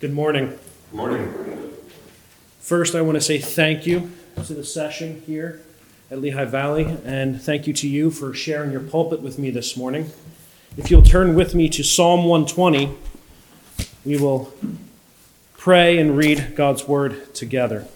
Good morning. Good morning. First, I want to say thank you to the session here at Lehigh Valley, and thank you to you for sharing your pulpit with me this morning. If you'll turn with me to Psalm 120, we will pray and read God's word together.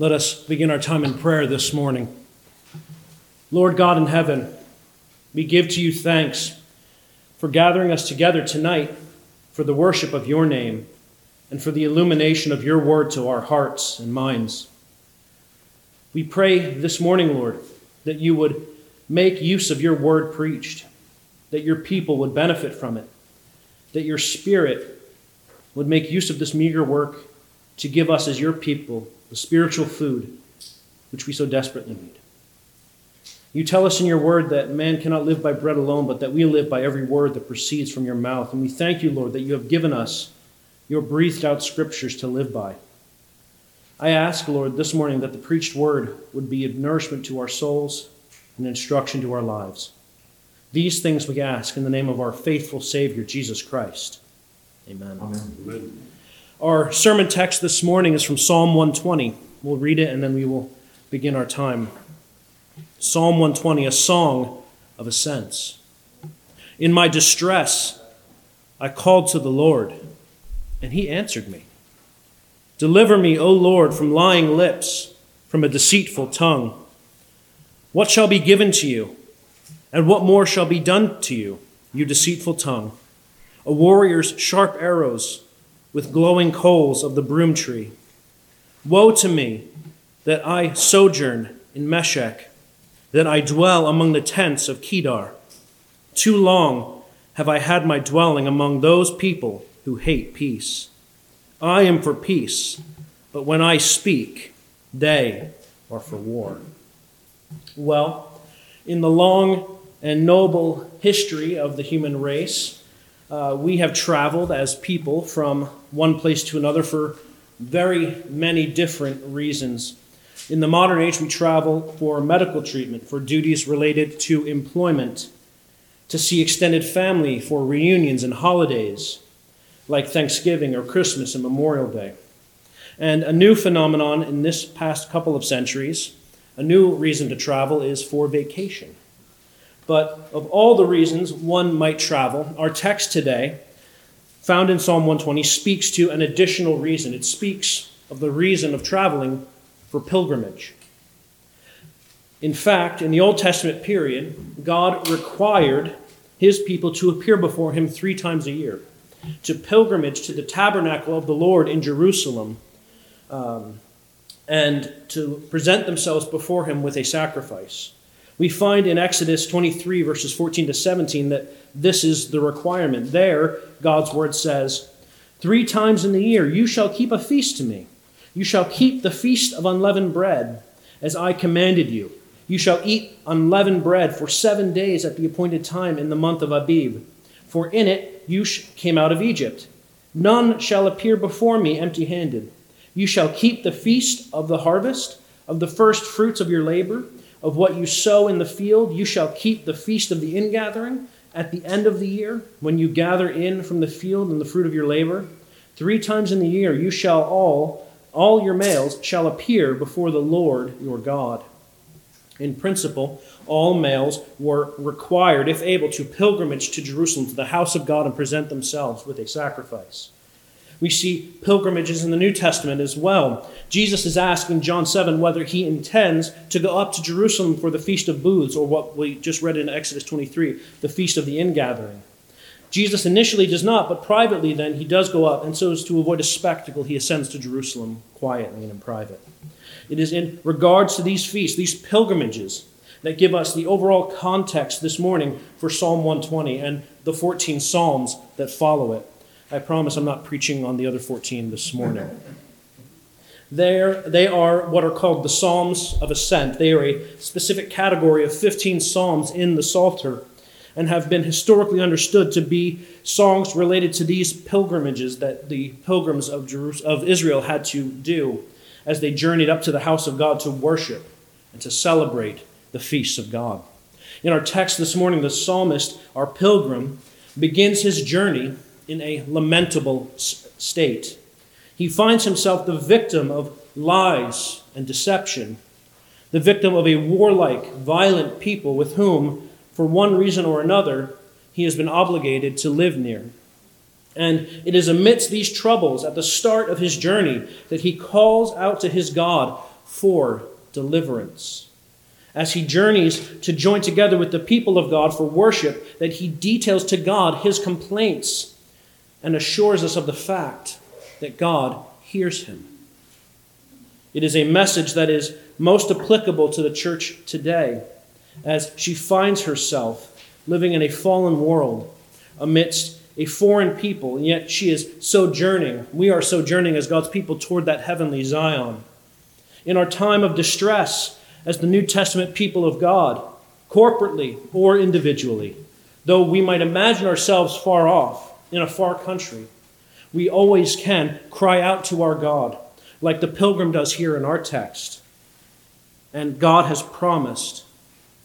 Let us begin our time in prayer this morning. Lord God in heaven, we give to you thanks for gathering us together tonight for the worship of your name and for the illumination of your word to our hearts and minds. We pray this morning, Lord, that you would make use of your word preached, that your people would benefit from it, that your spirit would make use of this meager work to give us as your people the spiritual food which we so desperately need. You tell us in your word that man cannot live by bread alone, but that we live by every word that proceeds from your mouth. And we thank you, Lord, that you have given us your breathed out scriptures to live by. I ask, Lord, this morning that the preached word would be a nourishment to our souls and instruction to our lives. These things we ask in the name of our faithful Savior, Jesus Christ. Amen. Amen. Amen. Our sermon text this morning is from Psalm 120. We'll read it and then we will begin our time. Psalm 120, a song of ascents. In my distress, I called to the Lord, and he answered me. Deliver me, O Lord, from lying lips, from a deceitful tongue. What shall be given to you, and what more shall be done to you, you deceitful tongue? A warrior's sharp arrows with glowing coals of the broom tree. Woe to me that I sojourn in Meshech, that I dwell among the tents of Kedar. Too long have I had my dwelling among those people who hate peace. I am for peace, but when I speak, they are for war. Well, in the long and noble history of the human race, uh, we have traveled as people from one place to another for very many different reasons. In the modern age, we travel for medical treatment, for duties related to employment, to see extended family for reunions and holidays like Thanksgiving or Christmas and Memorial Day. And a new phenomenon in this past couple of centuries, a new reason to travel is for vacation. But of all the reasons one might travel, our text today found in Psalm 120 speaks to an additional reason. It speaks of the reason of traveling for pilgrimage. In fact, in the Old Testament period, God required his people to appear before him three times a year, to pilgrimage to the tabernacle of the Lord in Jerusalem, um, and to present themselves before him with a sacrifice. We find in Exodus 23, verses 14 to 17, that this is the requirement. There, God's word says, Three times in the year you shall keep a feast to me. You shall keep the feast of unleavened bread, as I commanded you. You shall eat unleavened bread for seven days at the appointed time in the month of Abib. For in it you came out of Egypt. None shall appear before me empty handed. You shall keep the feast of the harvest, of the first fruits of your labor of what you sow in the field, you shall keep the feast of the ingathering at the end of the year, when you gather in from the field and the fruit of your labor. Three times in the year you shall all, all your males shall appear before the Lord your God. In principle, all males were required, if able, to pilgrimage to Jerusalem, to the house of God, and present themselves with a sacrifice. We see pilgrimages in the New Testament as well. Jesus is asked in John 7 whether he intends to go up to Jerusalem for the Feast of Booths, or what we just read in Exodus 23, the Feast of the Ingathering. Jesus initially does not, but privately then he does go up, and so as to avoid a spectacle, he ascends to Jerusalem quietly and in private. It is in regards to these feasts, these pilgrimages, that give us the overall context this morning for Psalm 120 and the 14 Psalms that follow it. I promise I'm not preaching on the other 14 this morning. They're, they are what are called the Psalms of Ascent. They are a specific category of 15 Psalms in the Psalter. and have been historically understood to be songs related to these pilgrimages that the pilgrims of, of Israel had to do as they journeyed up to the house of God to worship and to celebrate the feasts of God. In our text this morning, the psalmist, our pilgrim, begins his journey in a lamentable state. He finds himself the victim of lies and deception, the victim of a warlike, violent people with whom, for one reason or another, he has been obligated to live near. And it is amidst these troubles at the start of his journey that he calls out to his God for deliverance. As he journeys to join together with the people of God for worship, that he details to God his complaints and assures us of the fact that God hears him. It is a message that is most applicable to the church today as she finds herself living in a fallen world amidst a foreign people, and yet she is sojourning. We are sojourning as God's people toward that heavenly Zion. In our time of distress, as the New Testament people of God, corporately or individually, though we might imagine ourselves far off in a far country, we always can cry out to our God, like the pilgrim does here in our text. And God has promised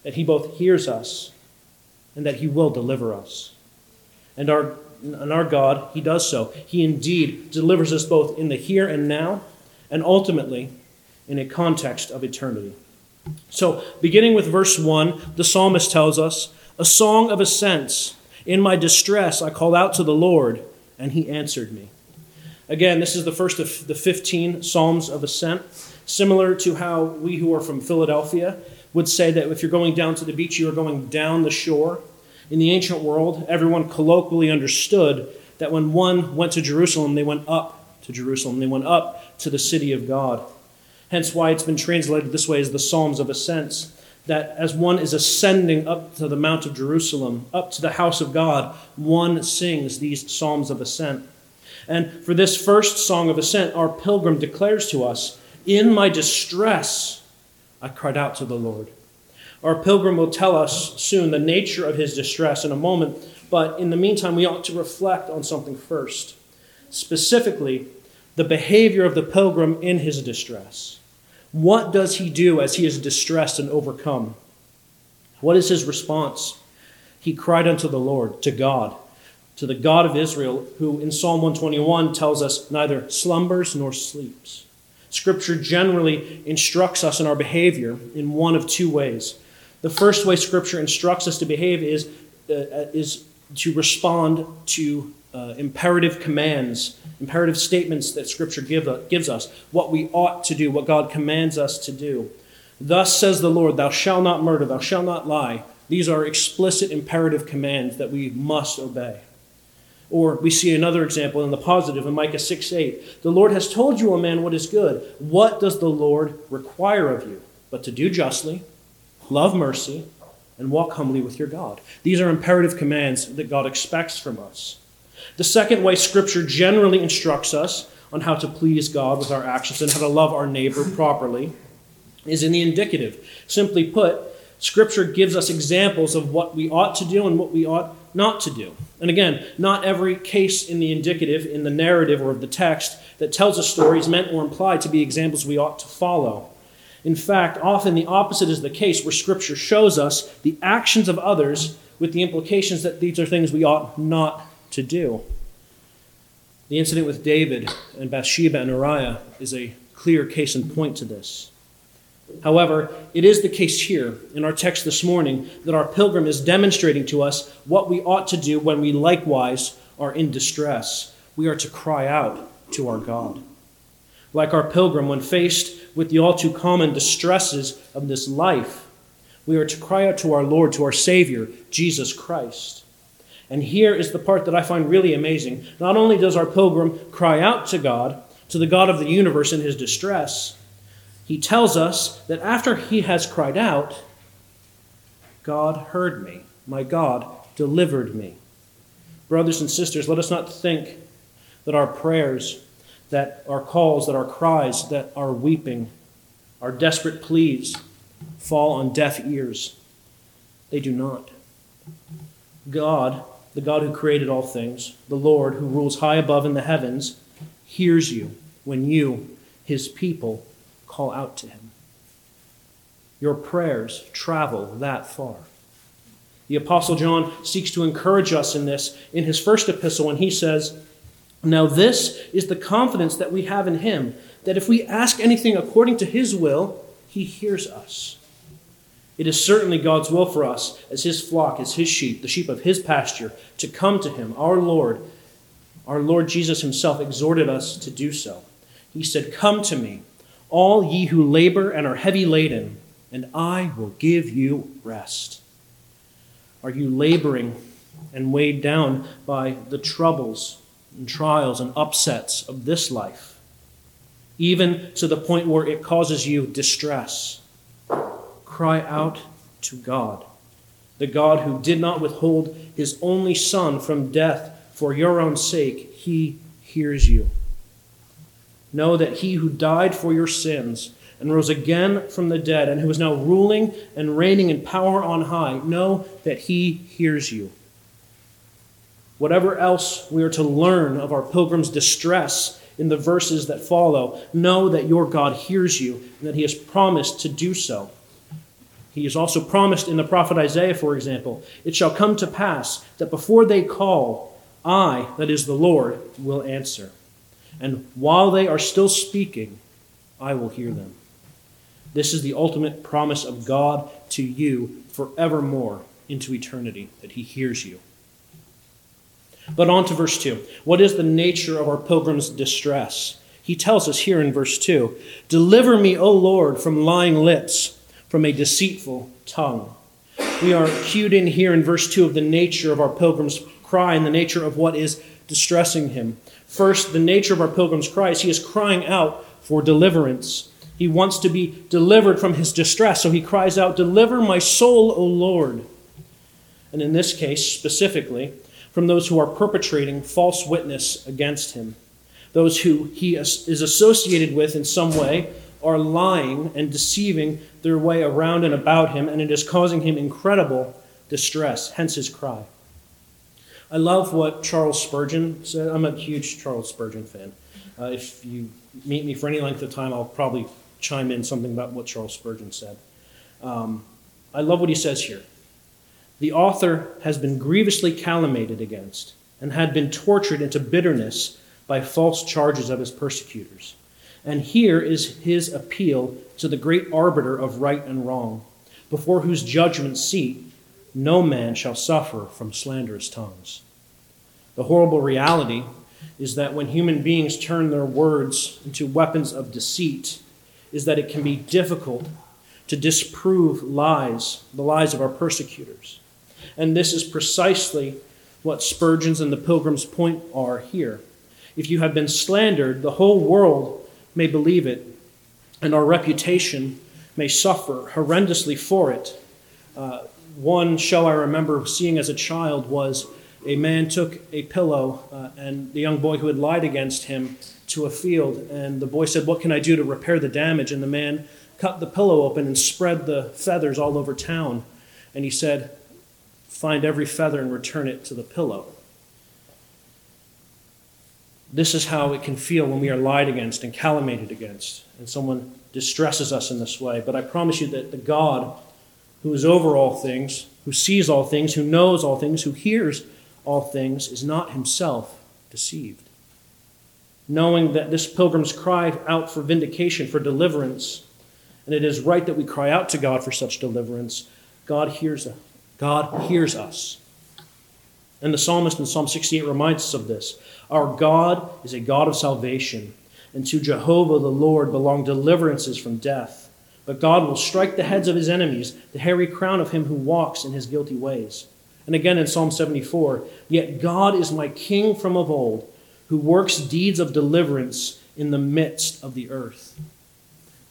that He both hears us and that He will deliver us. And our, and our God, He does so. He indeed delivers us both in the here and now, and ultimately in a context of eternity. So, beginning with verse 1, the psalmist tells us, A song of ascents. In my distress, I called out to the Lord, and he answered me. Again, this is the first of the 15 Psalms of Ascent, similar to how we who are from Philadelphia would say that if you're going down to the beach, you are going down the shore. In the ancient world, everyone colloquially understood that when one went to Jerusalem, they went up to Jerusalem, they went up to the city of God. Hence, why it's been translated this way as the Psalms of Ascents. That as one is ascending up to the Mount of Jerusalem, up to the house of God, one sings these Psalms of Ascent. And for this first song of ascent, our pilgrim declares to us, In my distress, I cried out to the Lord. Our pilgrim will tell us soon the nature of his distress in a moment, but in the meantime, we ought to reflect on something first. Specifically, the behavior of the pilgrim in his distress. What does he do as he is distressed and overcome? What is his response? He cried unto the Lord, to God, to the God of Israel, who in Psalm 121 tells us neither slumbers nor sleeps. Scripture generally instructs us in our behavior in one of two ways. The first way Scripture instructs us to behave is, uh, is to respond to uh, imperative commands, imperative statements that Scripture give, uh, gives us, what we ought to do, what God commands us to do. Thus says the Lord, Thou shalt not murder, thou shalt not lie. These are explicit imperative commands that we must obey. Or we see another example in the positive in Micah 6 8. The Lord has told you, O man, what is good. What does the Lord require of you? But to do justly, love mercy, and walk humbly with your God. These are imperative commands that God expects from us. The second way Scripture generally instructs us on how to please God with our actions and how to love our neighbor properly is in the indicative. Simply put, Scripture gives us examples of what we ought to do and what we ought not to do. And again, not every case in the indicative, in the narrative or of the text that tells a story is meant or implied to be examples we ought to follow. In fact, often the opposite is the case, where Scripture shows us the actions of others with the implications that these are things we ought not to do. The incident with David and Bathsheba and Uriah is a clear case in point to this. However, it is the case here in our text this morning that our pilgrim is demonstrating to us what we ought to do when we likewise are in distress. We are to cry out to our God. Like our pilgrim, when faced with the all too common distresses of this life, we are to cry out to our Lord, to our Savior, Jesus Christ. And here is the part that I find really amazing. Not only does our pilgrim cry out to God, to the God of the universe in his distress, he tells us that after he has cried out, God heard me. My God delivered me. Brothers and sisters, let us not think that our prayers, that our calls, that our cries, that our weeping, our desperate pleas fall on deaf ears. They do not. God, the God who created all things, the Lord who rules high above in the heavens, hears you when you, his people, call out to him. Your prayers travel that far. The Apostle John seeks to encourage us in this in his first epistle when he says, Now this is the confidence that we have in him, that if we ask anything according to his will, he hears us. It is certainly God's will for us, as his flock, as his sheep, the sheep of his pasture, to come to him, our Lord. Our Lord Jesus himself exhorted us to do so. He said, Come to me, all ye who labor and are heavy laden, and I will give you rest. Are you laboring and weighed down by the troubles and trials and upsets of this life, even to the point where it causes you distress? Cry out to God, the God who did not withhold his only Son from death for your own sake. He hears you. Know that he who died for your sins and rose again from the dead, and who is now ruling and reigning in power on high, know that he hears you. Whatever else we are to learn of our pilgrim's distress in the verses that follow, know that your God hears you and that he has promised to do so. He is also promised in the prophet Isaiah, for example, it shall come to pass that before they call, I, that is the Lord, will answer. And while they are still speaking, I will hear them. This is the ultimate promise of God to you forevermore into eternity, that He hears you. But on to verse 2. What is the nature of our pilgrim's distress? He tells us here in verse 2 Deliver me, O Lord, from lying lips, from a deceitful tongue. We are cued in here in verse 2 of the nature of our pilgrim's cry and the nature of what is distressing him. First, the nature of our pilgrim's cry is he is crying out for deliverance. He wants to be delivered from his distress, so he cries out, Deliver my soul, O Lord. And in this case, specifically, from those who are perpetrating false witness against him. Those who he is associated with in some way are lying and deceiving their way around and about him, and it is causing him incredible distress, hence his cry. I love what Charles Spurgeon said. I'm a huge Charles Spurgeon fan. Uh, if you meet me for any length of time, I'll probably chime in something about what Charles Spurgeon said. Um, I love what he says here. The author has been grievously calumniated against and had been tortured into bitterness by false charges of his persecutors. And here is his appeal to the great arbiter of right and wrong, before whose judgment seat no man shall suffer from slanderous tongues. The horrible reality is that when human beings turn their words into weapons of deceit, is that it can be difficult to disprove lies, the lies of our persecutors. And this is precisely what Spurgeon's and the Pilgrim's point are here. If you have been slandered, the whole world may believe it, and our reputation may suffer horrendously for it. Uh, one show I remember seeing as a child was a man took a pillow uh, and the young boy who had lied against him to a field, and the boy said, What can I do to repair the damage? And the man cut the pillow open and spread the feathers all over town. And he said, Find every feather and return it to the pillow. This is how it can feel when we are lied against and calumniated against, and someone distresses us in this way. But I promise you that the God who is over all things, who sees all things, who knows all things, who hears all things, is not himself deceived knowing that this pilgrim's cry out for vindication, for deliverance, and it is right that we cry out to God for such deliverance. God hears us. God hears us. And the psalmist in Psalm 68 reminds us of this. Our God is a God of salvation, and to Jehovah the Lord belong deliverances from death. But God will strike the heads of his enemies, the hairy crown of him who walks in his guilty ways. And again in Psalm 74, yet God is my king from of old who works deeds of deliverance in the midst of the earth.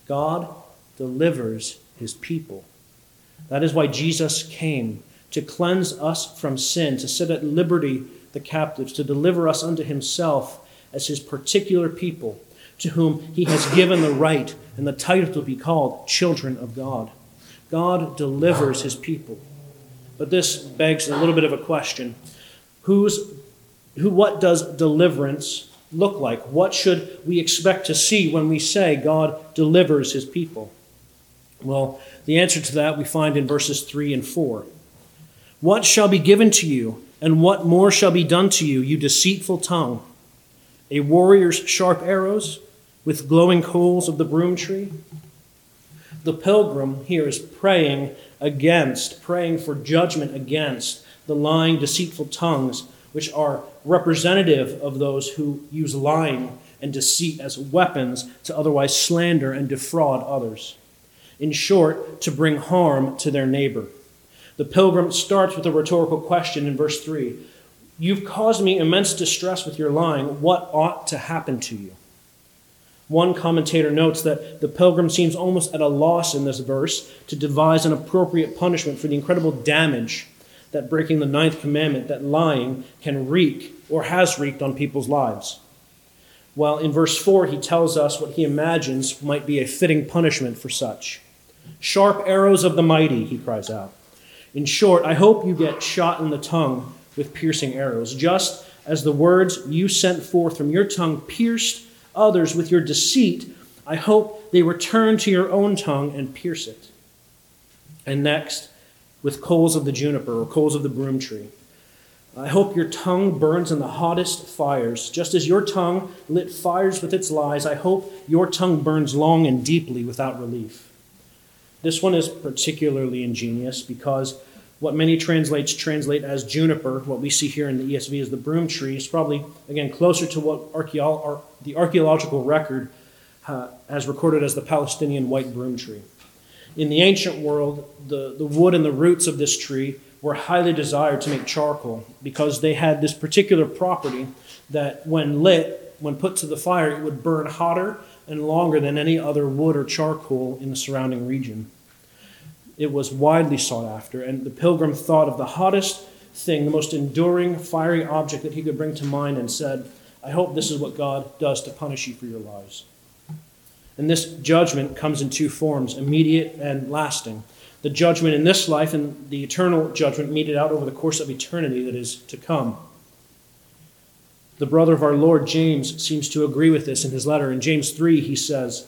God delivers his people. That is why Jesus came to cleanse us from sin, to set at liberty the captives, to deliver us unto himself as his particular people, to whom he has given the right and the title to be called children of God. God delivers his people. But this begs a little bit of a question. Who's, who, what does deliverance look like? What should we expect to see when we say God delivers his people? Well, the answer to that we find in verses 3 and 4. What shall be given to you, and what more shall be done to you, you deceitful tongue? A warrior's sharp arrows with glowing coals of the broom tree? The pilgrim here is praying against, praying for judgment against the lying, deceitful tongues, which are representative of those who use lying and deceit as weapons to otherwise slander and defraud others. In short, to bring harm to their neighbor. The pilgrim starts with a rhetorical question in verse 3 You've caused me immense distress with your lying. What ought to happen to you? One commentator notes that the pilgrim seems almost at a loss in this verse to devise an appropriate punishment for the incredible damage that breaking the ninth commandment, that lying, can wreak or has wreaked on people's lives. While in verse 4, he tells us what he imagines might be a fitting punishment for such. Sharp arrows of the mighty, he cries out. In short, I hope you get shot in the tongue with piercing arrows, just as the words you sent forth from your tongue pierced others with your deceit, I hope they return to your own tongue and pierce it. And next, with coals of the juniper or coals of the broom tree. I hope your tongue burns in the hottest fires. Just as your tongue lit fires with its lies, I hope your tongue burns long and deeply without relief. This one is particularly ingenious because what many translates translate as juniper, what we see here in the ESV as the broom tree, is probably, again, closer to what the archaeological record uh, has recorded as the Palestinian white broom tree. In the ancient world, the, the wood and the roots of this tree were highly desired to make charcoal because they had this particular property that, when lit, when put to the fire, it would burn hotter and longer than any other wood or charcoal in the surrounding region. It was widely sought after, and the pilgrim thought of the hottest thing, the most enduring, fiery object that he could bring to mind, and said, I hope this is what God does to punish you for your lives. And this judgment comes in two forms immediate and lasting. The judgment in this life and the eternal judgment meted out over the course of eternity that is to come. The brother of our Lord, James, seems to agree with this in his letter. In James 3, he says,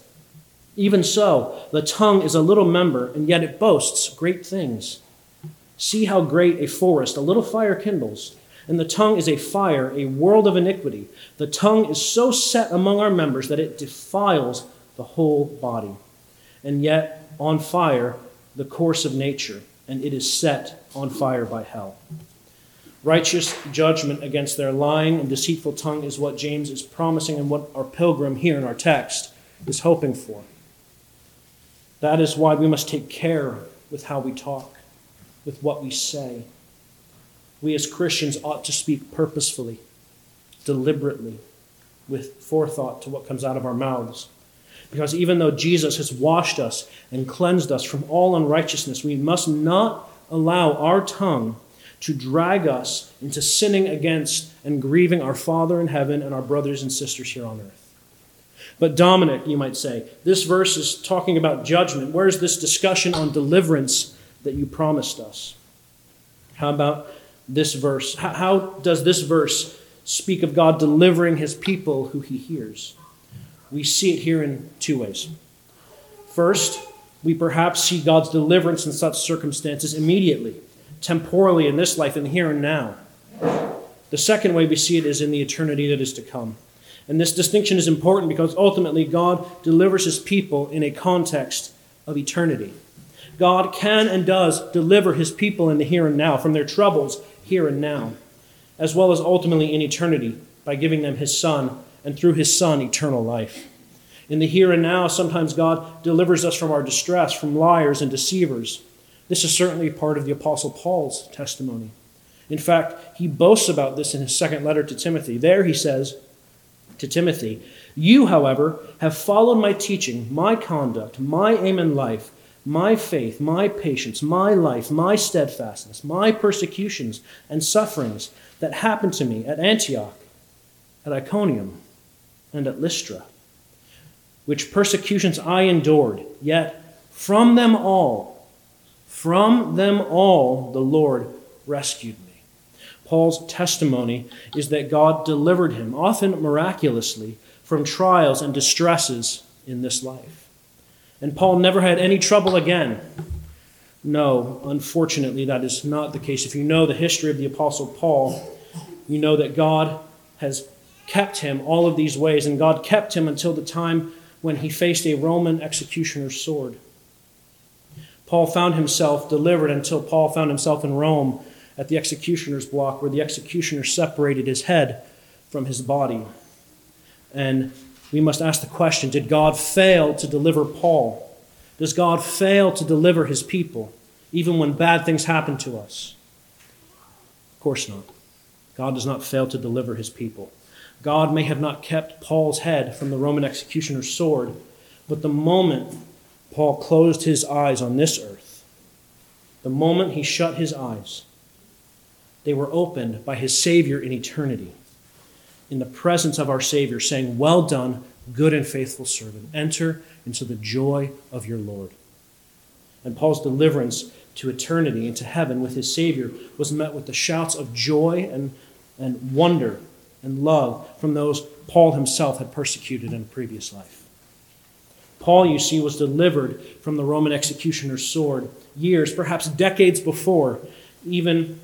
even so, the tongue is a little member, and yet it boasts great things. See how great a forest a little fire kindles. And the tongue is a fire, a world of iniquity. The tongue is so set among our members that it defiles the whole body. And yet, on fire, the course of nature, and it is set on fire by hell. Righteous judgment against their lying and deceitful tongue is what James is promising and what our pilgrim here in our text is hoping for. That is why we must take care with how we talk, with what we say. We as Christians ought to speak purposefully, deliberately, with forethought to what comes out of our mouths. Because even though Jesus has washed us and cleansed us from all unrighteousness, we must not allow our tongue to drag us into sinning against and grieving our Father in heaven and our brothers and sisters here on earth. But Dominic, you might say, this verse is talking about judgment. Where's this discussion on deliverance that you promised us? How about this verse? How, does this verse speak of God delivering his people who he hears? We see it here in two ways. First, we perhaps see God's deliverance in such circumstances immediately, temporally in this life and here and now. The second way we see it is in the eternity that is to come. And this distinction is important because ultimately God delivers his people in a context of eternity. God can and does deliver his people in the here and now from their troubles here and now, as well as ultimately in eternity by giving them his Son and through his Son eternal life. In the here and now, sometimes God delivers us from our distress, from liars and deceivers. This is certainly part of the Apostle Paul's testimony. In fact, he boasts about this in his second letter to Timothy. There he says, to Timothy. You, however, have followed my teaching, my conduct, my aim in life, my faith, my patience, my life, my steadfastness, my persecutions and sufferings that happened to me at Antioch, at Iconium, and at Lystra, which persecutions I endured, yet from them all, From them all the Lord rescued me. Paul's testimony is that God delivered him, often miraculously, from trials and distresses in this life. And Paul never had any trouble again. No, unfortunately, that is not the case. If you know the history of the Apostle Paul, you know that God has kept him all of these ways, and God kept him until the time when he faced a Roman executioner's sword. Paul found himself delivered until Paul found himself in Rome at the executioner's block, where the executioner separated his head from his body. And we must ask the question Did God fail to deliver Paul? Does God fail to deliver his people, even when bad things happen to us? Of course not. God does not fail to deliver his people. God may have not kept Paul's head from the Roman executioner's sword, but the moment Paul closed his eyes on this earth, the moment he shut his eyes, they were opened by his Savior in eternity, in the presence of our Savior, saying, Well done, good and faithful servant. Enter into the joy of your Lord. And Paul's deliverance to eternity, into heaven with his Savior, was met with the shouts of joy and, and wonder and love from those Paul himself had persecuted in a previous life. Paul, you see, was delivered from the Roman executioner's sword years, perhaps decades before, even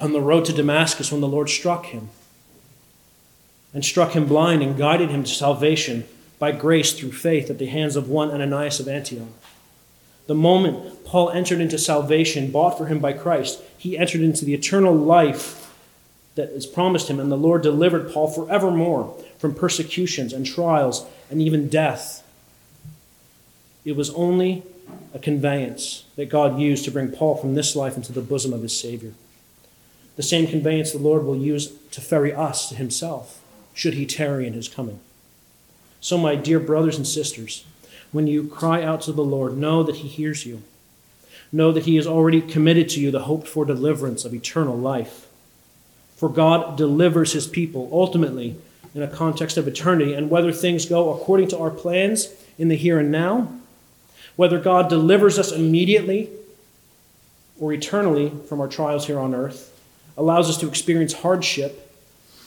on the road to Damascus when the Lord struck him and struck him blind and guided him to salvation by grace through faith at the hands of one Ananias of Antioch. The moment Paul entered into salvation bought for him by Christ, he entered into the eternal life that is promised him, and the Lord delivered Paul forevermore from persecutions and trials and even death. It was only a conveyance that God used to bring Paul from this life into the bosom of his Savior. The same conveyance the Lord will use to ferry us to himself, should he tarry in his coming. So, my dear brothers and sisters, when you cry out to the Lord, know that he hears you. Know that he has already committed to you the hoped for deliverance of eternal life. For God delivers his people ultimately in a context of eternity, and whether things go according to our plans in the here and now, whether God delivers us immediately or eternally from our trials here on earth, allows us to experience hardship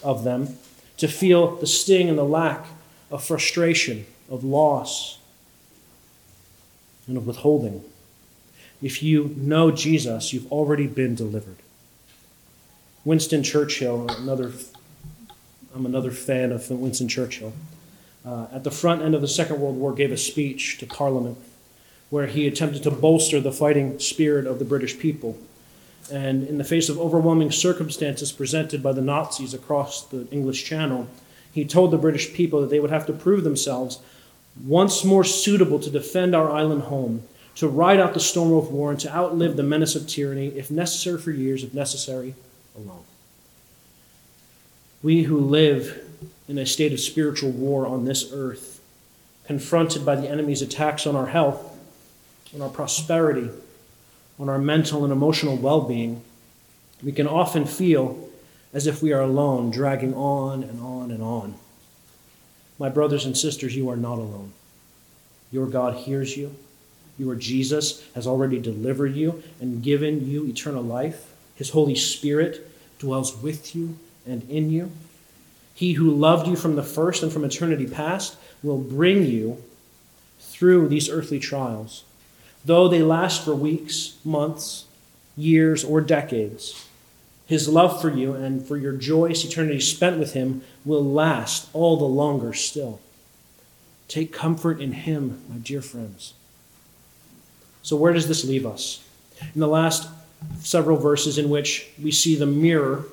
of them, to feel the sting and the lack of frustration, of loss, and of withholding. If you know Jesus, you've already been delivered. Winston Churchill, another, I'm another fan of Winston Churchill, uh, at the front end of the Second World War gave a speech to Parliament where he attempted to bolster the fighting spirit of the British people. And in the face of overwhelming circumstances presented by the Nazis across the English Channel, he told the British people that they would have to prove themselves once more suitable to defend our island home, to ride out the storm of war, and to outlive the menace of tyranny, if necessary for years, if necessary, alone. We who live in a state of spiritual war on this earth, confronted by the enemy's attacks on our health, on our prosperity, on our mental and emotional well being, we can often feel as if we are alone, dragging on and on and on. My brothers and sisters, you are not alone. Your God hears you. Your Jesus has already delivered you and given you eternal life. His Holy Spirit dwells with you and in you. He who loved you from the first and from eternity past will bring you through these earthly trials, though they last for weeks, months, years, or decades. His love for you and for your joyous eternity spent with him will last all the longer still. Take comfort in him, my dear friends. So, where does this leave us? In the last several verses, in which we see the mirror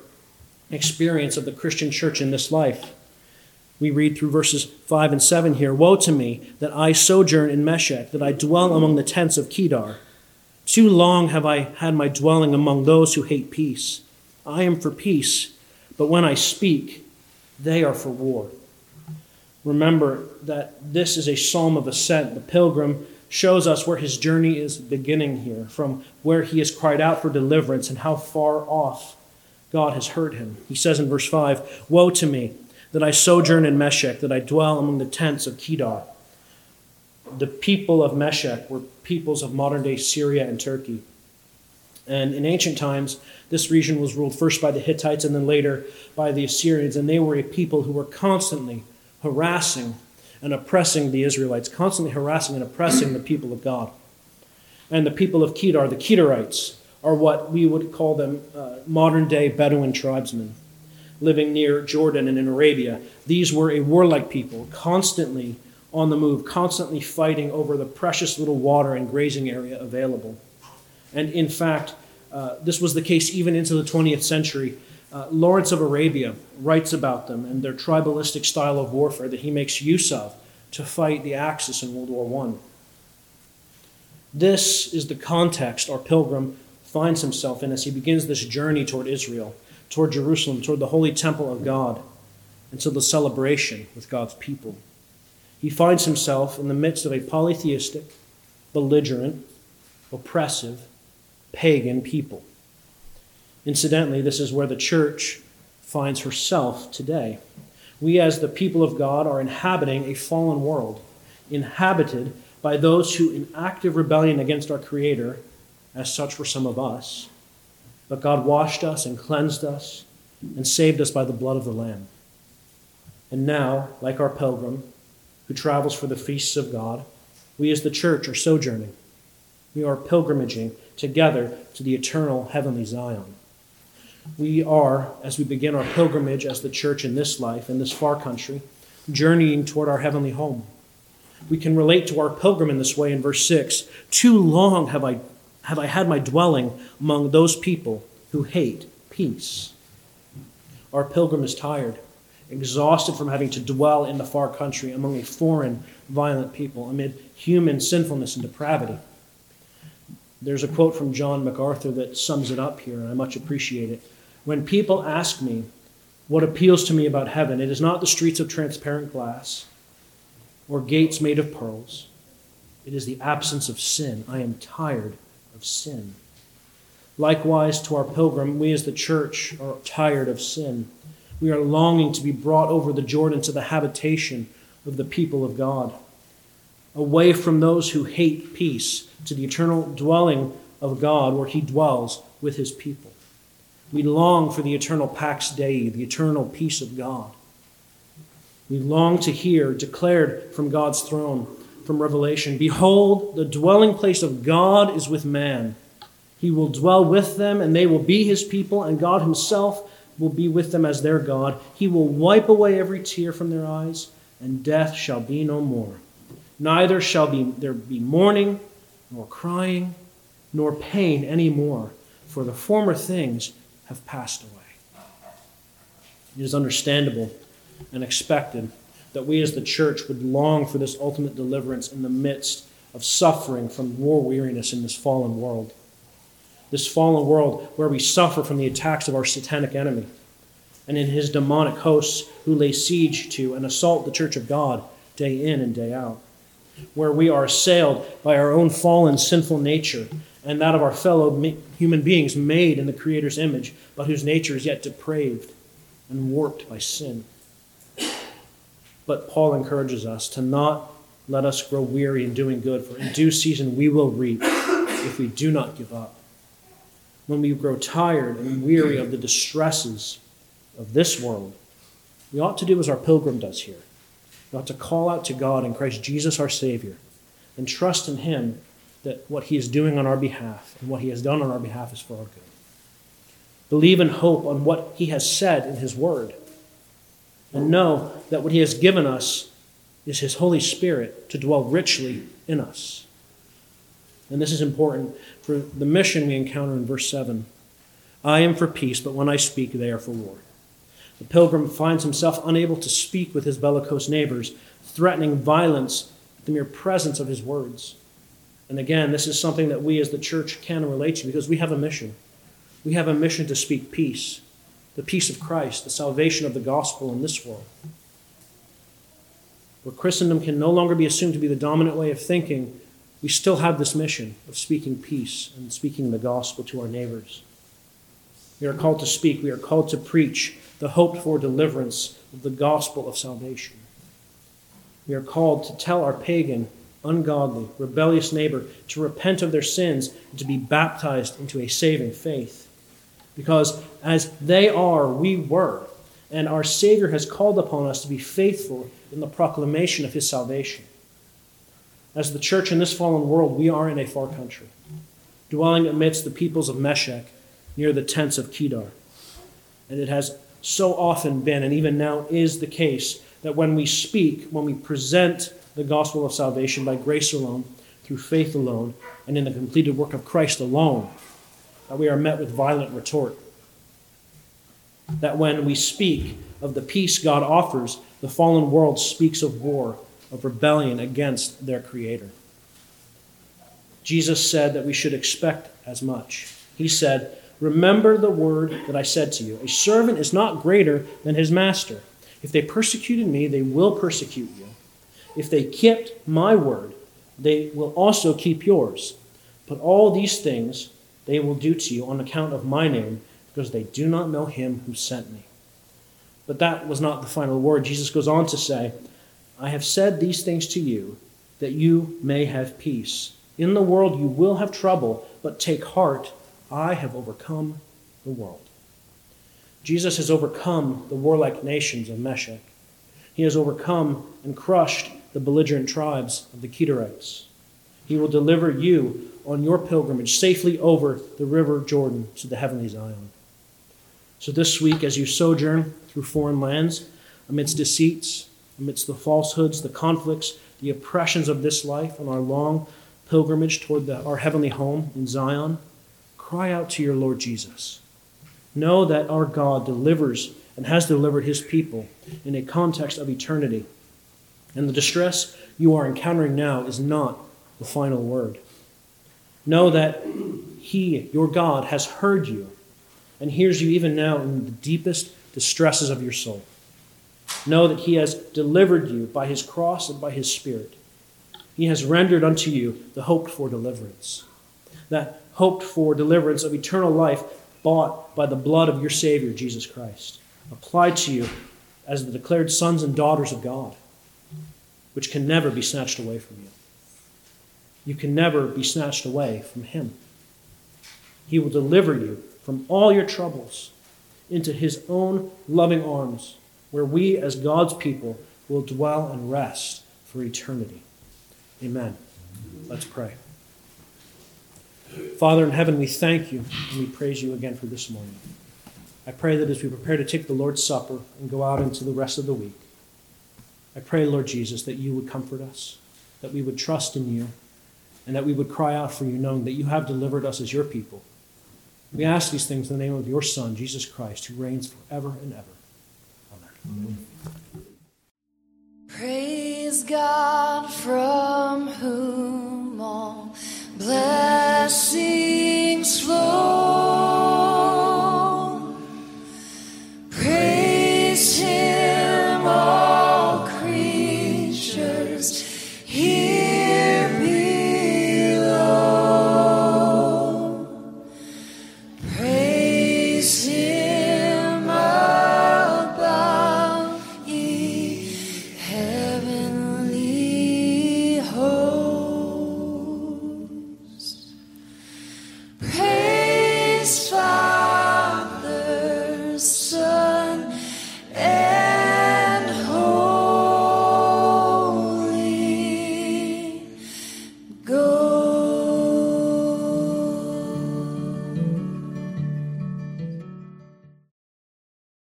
experience of the Christian church in this life, we read through verses 5 and 7 here Woe to me that I sojourn in Meshech, that I dwell among the tents of Kedar. Too long have I had my dwelling among those who hate peace. I am for peace, but when I speak, they are for war. Remember that this is a psalm of ascent. The pilgrim shows us where his journey is beginning here, from where he has cried out for deliverance and how far off God has heard him. He says in verse 5 Woe to me that I sojourn in Meshech, that I dwell among the tents of Kedar. The people of Meshech were peoples of modern day Syria and Turkey. And in ancient times, this region was ruled first by the Hittites and then later by the Assyrians, and they were a people who were constantly harassing and oppressing the Israelites, constantly harassing and oppressing the people of God. And the people of Kedar, the Kedarites, are what we would call them uh, modern day Bedouin tribesmen living near Jordan and in Arabia. These were a warlike people, constantly on the move, constantly fighting over the precious little water and grazing area available. And in fact, uh, this was the case even into the 20th century. Uh, Lawrence of Arabia writes about them and their tribalistic style of warfare that he makes use of to fight the Axis in World War I. This is the context our pilgrim finds himself in as he begins this journey toward Israel, toward Jerusalem, toward the holy temple of God, and to the celebration with God's people. He finds himself in the midst of a polytheistic, belligerent, oppressive, pagan people. Incidentally, this is where the church finds herself today. We, as the people of God, are inhabiting a fallen world, inhabited by those who, in active rebellion against our Creator, as such were some of us, but God washed us and cleansed us and saved us by the blood of the Lamb. And now, like our pilgrim who travels for the feasts of God, we as the church are sojourning. We are pilgrimaging together to the eternal heavenly Zion. We are, as we begin our pilgrimage as the church in this life, in this far country, journeying toward our heavenly home. We can relate to our pilgrim in this way in verse 6 Too long have I, have I had my dwelling among those people who hate peace. Our pilgrim is tired, exhausted from having to dwell in the far country among a foreign, violent people amid human sinfulness and depravity. There's a quote from John MacArthur that sums it up here, and I much appreciate it. When people ask me what appeals to me about heaven, it is not the streets of transparent glass or gates made of pearls. It is the absence of sin. I am tired of sin. Likewise, to our pilgrim, we as the church are tired of sin. We are longing to be brought over the Jordan to the habitation of the people of God, away from those who hate peace to the eternal dwelling of God where he dwells with his people. We long for the eternal Pax Dei, the eternal peace of God. We long to hear declared from God's throne, from Revelation Behold, the dwelling place of God is with man. He will dwell with them, and they will be his people, and God himself will be with them as their God. He will wipe away every tear from their eyes, and death shall be no more. Neither shall be, there be mourning, nor crying, nor pain any more, for the former things have passed away. It is understandable and expected that we as the church would long for this ultimate deliverance in the midst of suffering from war weariness in this fallen world. This fallen world where we suffer from the attacks of our satanic enemy and in his demonic hosts who lay siege to and assault the church of God day in and day out. Where we are assailed by our own fallen sinful nature and that of our fellow human beings made in the Creator's image, but whose nature is yet depraved and warped by sin. But Paul encourages us to not let us grow weary in doing good, for in due season we will reap if we do not give up. When we grow tired and weary of the distresses of this world, we ought to do as our pilgrim does here. We ought to call out to God in Christ Jesus our Savior and trust in Him that what He is doing on our behalf and what He has done on our behalf is for our good. Believe and hope on what He has said in His Word. And know that what He has given us is His Holy Spirit to dwell richly in us. And this is important for the mission we encounter in verse 7. I am for peace, but when I speak, they are for war. The pilgrim finds himself unable to speak with his bellicose neighbors, threatening violence at the mere presence of his words. And again, this is something that we as the church can relate to because we have a mission. We have a mission to speak peace, the peace of Christ, the salvation of the gospel in this world. Where Christendom can no longer be assumed to be the dominant way of thinking, we still have this mission of speaking peace and speaking the gospel to our neighbors. We are called to speak, we are called to preach the hoped for deliverance of the gospel of salvation. We are called to tell our pagan ungodly, rebellious neighbor to repent of their sins and to be baptized into a saving faith. Because as they are, we were, and our Savior has called upon us to be faithful in the proclamation of his salvation. As the church in this fallen world, we are in a far country, dwelling amidst the peoples of Meshech near the tents of Kedar. And it has so often been, and even now is the case, that when we speak, when we present the gospel of salvation by grace alone, through faith alone, and in the completed work of Christ alone, we are met with violent retort. That when we speak of the peace God offers, the fallen world speaks of war, of rebellion against their Creator. Jesus said that we should expect as much. He said, Remember the word that I said to you. A servant is not greater than his master. If they persecuted me, they will persecute you. If they kept my word, they will also keep yours. But all these things they will do to you on account of my name, because they do not know him who sent me. But that was not the final word. Jesus goes on to say, I have said these things to you, that you may have peace. In the world you will have trouble, but take heart, I have overcome the world. Jesus has overcome the warlike nations of Meshech. He has overcome and crushed the belligerent tribes of the Kedarites. He will deliver you on your pilgrimage safely over the river Jordan to the heavenly Zion. So, this week, as you sojourn through foreign lands, amidst deceits, amidst the falsehoods, the conflicts, the oppressions of this life, on our long pilgrimage toward the, our heavenly home in Zion, cry out to your Lord Jesus. Know that our God delivers and has delivered his people in a context of eternity. And the distress you are encountering now is not the final word. Know that he, your God, has heard you and hears you even now in the deepest distresses of your soul. Know that he has delivered you by his cross and by his Spirit. He has rendered unto you the hoped for deliverance. That hoped for deliverance of eternal life bought by the blood of your Savior, Jesus Christ, applied to you as the declared sons and daughters of God, which can never be snatched away from you. You can never be snatched away from Him. He will deliver you from all your troubles into His own loving arms, where we, as God's people, will dwell and rest for eternity. Amen. Let's pray. Father in heaven, we thank you and we praise you again for this morning. I pray that as we prepare to take the Lord's Supper and go out into the rest of the week, I pray, Lord Jesus, that you would comfort us, that we would trust in you, and that we would cry out for you, knowing that you have delivered us as your people. We ask these things in the name of your Son, Jesus Christ, who reigns forever and ever. Amen. Praise God from whom all blessings